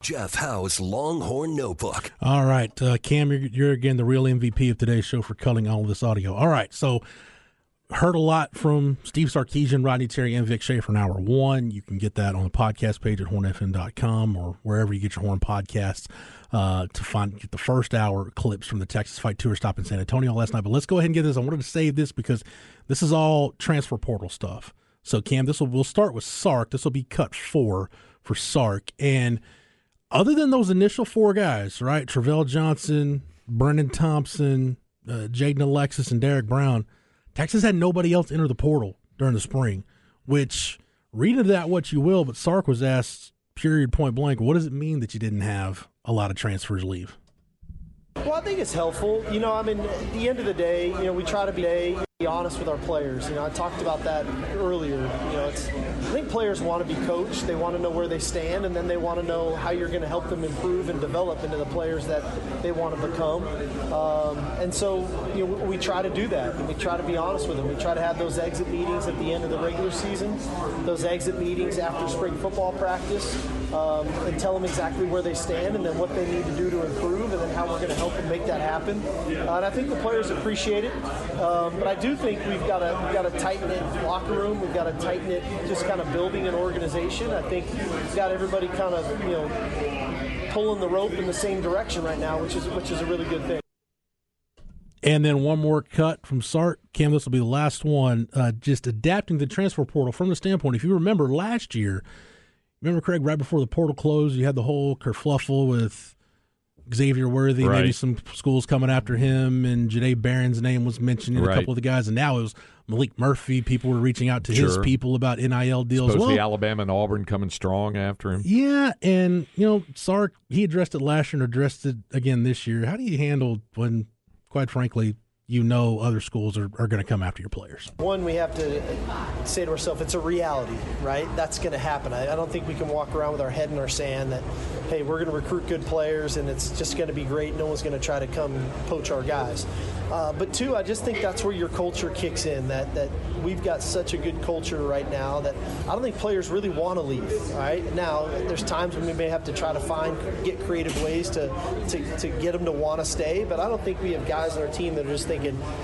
Jeff Howe's Longhorn Notebook. All right, uh, Cam, you're, you're again the real MVP of today's show for cutting all this audio. All right, so heard a lot from Steve Sarkisian, Rodney Terry, and Vic Schaefer in hour one. You can get that on the podcast page at hornfm.com or wherever you get your Horn podcasts uh, to find get the first hour clips from the Texas Fight Tour stop in San Antonio last night. But let's go ahead and get this. I wanted to save this because this is all transfer portal stuff. So Cam, this will we'll start with Sark. This will be cut four for Sark and – other than those initial four guys, right? Travell Johnson, Brendan Thompson, uh, Jaden Alexis, and Derek Brown, Texas had nobody else enter the portal during the spring, which read into that what you will, but Sark was asked period point blank, what does it mean that you didn't have a lot of transfers leave? Well, I think it's helpful. You know, I mean, at the end of the day, you know, we try to be be honest with our players. You know, I talked about that earlier. You know, it's I think players want to be coached. They want to know where they stand, and then they want to know how you're going to help them improve and develop into the players that they want to become. Um, and so, you know, we try to do that, and we try to be honest with them. We try to have those exit meetings at the end of the regular season, those exit meetings after spring football practice, um, and tell them exactly where they stand, and then what they need to do to improve, and then how we're going to help them make that happen. Uh, and I think the players appreciate it. Um, but I do think we've got a we've got a tight knit locker room. We've got a tight knit just kind of building an organization. I think we've got everybody kind of you know pulling the rope in the same direction right now, which is which is a really good thing. And then one more cut from Sark. Cam, this will be the last one. Uh, just adapting the transfer portal from the standpoint. If you remember last year, remember Craig, right before the portal closed, you had the whole kerfluffle with Xavier Worthy, right. maybe some schools coming after him, and Jahdae Barron's name was mentioned in right. a couple of the guys, and now it was Malik Murphy. People were reaching out to sure. his people about NIL deals. Supposed well, Alabama and Auburn coming strong after him. Yeah, and you know Sark he addressed it last year and addressed it again this year. How do you handle when, quite frankly, you know other schools are, are going to come after your players? One, we have to say to ourselves, it's a reality, right? That's going to happen. I, I, don't think we can walk around with our head in our sand that, hey, we're going to recruit good players and it's just going to be great. No one's going to try to come poach our guys. Uh, but two, I just think that's where your culture kicks in. That that we've got such a good culture right now that I don't think players really want to leave. Right, now there's times when we may have to try to find get creative ways to to, to get them to want to stay. But I don't think we have guys on our team that are just thinking,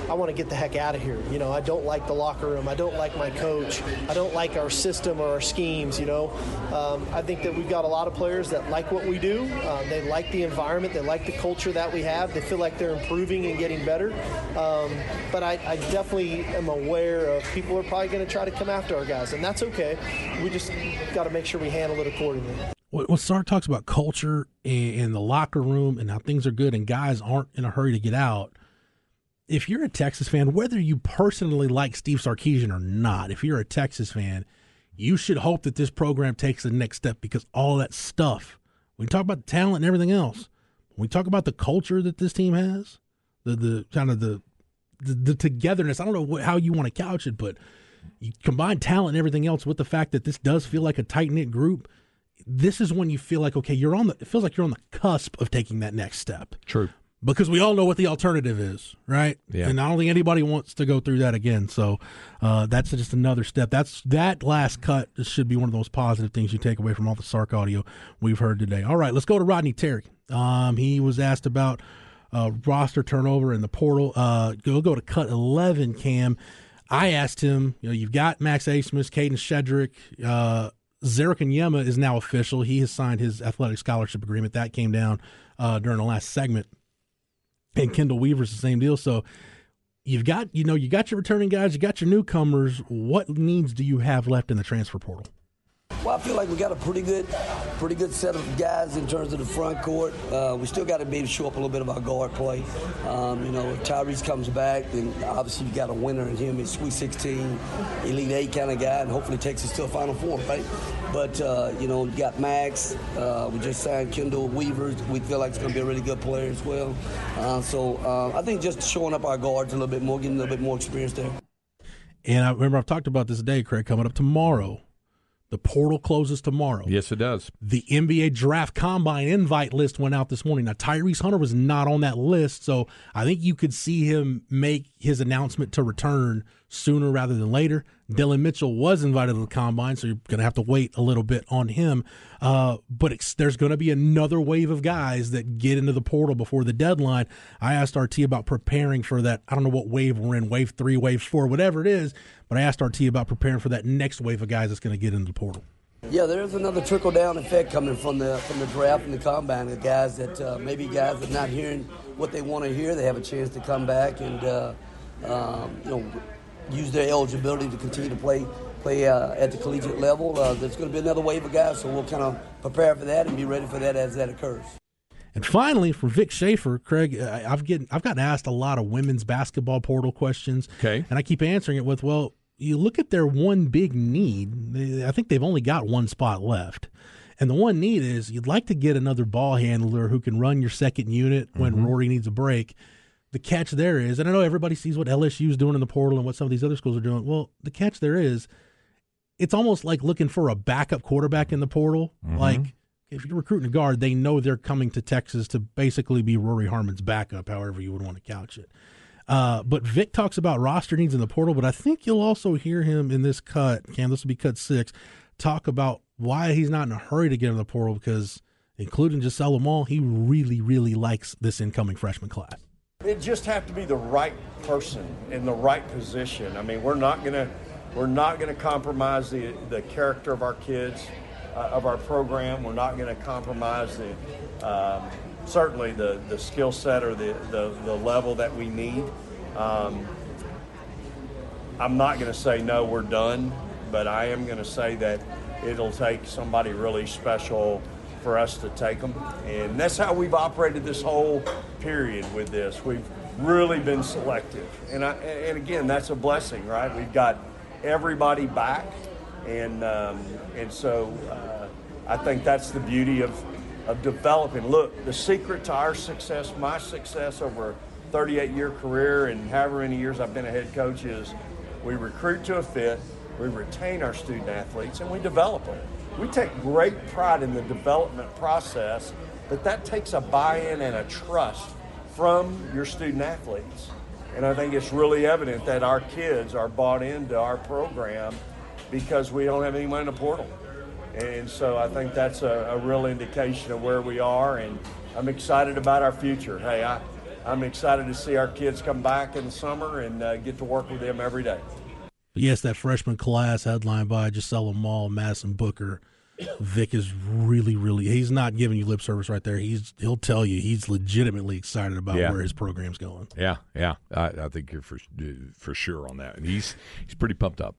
I want to get the heck out of here. You know, I don't like the locker room. I don't like my coach. I don't like our system or our schemes. You know, um, I think that we've got a lot of players that like what we do. Uh, they like the environment. They like the culture that we have. They feel like they're improving and getting better. Um, but I, I, definitely am aware of people are probably going to try to come after our guys, and that's okay. We just got to make sure we handle it accordingly. When Sark talks about culture and, the locker room and how things are good and guys aren't in a hurry to get out, if you're a Texas fan, whether you personally like Steve Sarkisian or not, if you're a Texas fan, you should hope that this program takes the next step because all that stuff, we talk about talent and everything else, we talk about the culture that this team has, the the kind of the the, the togetherness. I don't know how you want to couch it, but you combine talent and everything else with the fact that this does feel like a tight knit group. This is when you feel like okay, you're on the. It feels like you're on the cusp of taking that next step. True. Because we all know what the alternative is, right? Yeah. And I don't think anybody wants to go through that again. So uh, that's just another step. That's that last cut should be one of those positive things you take away from all the Sark audio we've heard today. All right, let's go to Rodney Terry. Um, he was asked about uh, roster turnover in the portal. Uh, go go to cut eleven. Cam, I asked him. You know, you've got Max Abmas, Kadin Shedrick, uh, Ze'Rik Onyema is now official. He has signed his athletic scholarship agreement. That came down uh, during the last segment. And Kendall Weaver's the same deal. So you've got you know you got your returning guys, you got your newcomers. What needs do you have left in the transfer portal? Well, I feel like we got a pretty good, pretty good set of guys in terms of the front court. Uh, we still got to be able to show up a little bit of our guard play. Um, you know, if Tyrese comes back, then obviously you got a winner in him. He's Sweet 16, Elite Eight kind of guy, and hopefully takes us to a Final Four, right? But uh, you know, you got Max. Uh, we just signed Chendall Weaver. We feel like it's going to be a really good player as well. Uh, so uh, I think just showing up our guards a little bit more, getting a little bit more experience there. And I remember I've talked about this today, Craig, coming up tomorrow the portal closes tomorrow. Yes, it does. The NBA draft combine invite list went out this morning. Now, Tyrese Hunter was not on that list, so I think you could see him make his announcement to return sooner rather than later. Dillon Mitchell was invited to the combine, so you're going to have to wait a little bit on him. Uh, but there's going to be another wave of guys that get into the portal before the deadline. I asked RT about preparing for that. I don't know what wave we're in, wave three, wave four, whatever it is. But I asked RT about preparing for that next wave of guys that's going to get into the portal. Yeah, there's another trickle down effect coming from the from the draft and the combine. The guys that uh, maybe guys that are not hearing what they want to hear, they have a chance to come back and uh, um, you know use their eligibility to continue to play play uh, at the collegiate level. Uh, there's going to be another wave of guys, so we'll kind of prepare for that and be ready for that as that occurs. And finally, for Vic Schaefer, Craig, I've getting I've gotten asked a lot of women's basketball portal questions. Okay, and I keep answering it with, well, you look at their one big need. I think they've only got one spot left. And the one need is you'd like to get another ball handler who can run your second unit when mm-hmm. Rori needs a break the catch there is, and I know everybody sees what LSU is doing in the portal and what some of these other schools are doing. Well, the catch there is, it's almost like looking for a backup quarterback in the portal. Mm-hmm. Like if you're recruiting a guard, they know they're coming to Texas to basically be Rori Harmon's backup, however you would want to couch it. Uh, but Vic talks about roster needs in the portal, but I think you'll also hear him in this cut, Cam, this will be cut six, talk about why he's not in a hurry to get in the portal because, including Giselle Lamont, he really, really likes this incoming freshman class. It just have to be the right person in the right position. I mean, we're not gonna we're not gonna compromise the the character of our kids, uh, of our program. We're not gonna compromise the um, certainly the the skill set or the, the the level that we need. Um, I'm not to say no, we're done, but I am to say that it'll take somebody really special for us to take them. And that's how we've operated this whole period with this. We've really been selective. And, I, and again, that's a blessing, right? We've got everybody back. And, um, and so uh, I think that's the beauty of, of developing. Look, the secret to our success, my success over a 38 year career and however many years I've been a head coach is we recruit to a fit, we retain our student athletes, and we develop them. We take great pride in the development process, but that takes a buy in and a trust from your student athletes. And I think it's really evident that our kids are bought into our program because we don't have anyone in the portal. And so I think that's a, a real indication of where we are, and I'm excited about our future. Hey, I, I'm excited to see our kids come back in the summer and uh, get to work with them every day. Yes, that freshman class headlined by Gisella Maul, Madison Booker. Vic is really, really. He's not giving you lip service right there. He's he'll tell you he's legitimately excited about yeah. where his program's going. Yeah, yeah. I, I think you're for for sure on that, and he's he's pretty pumped up.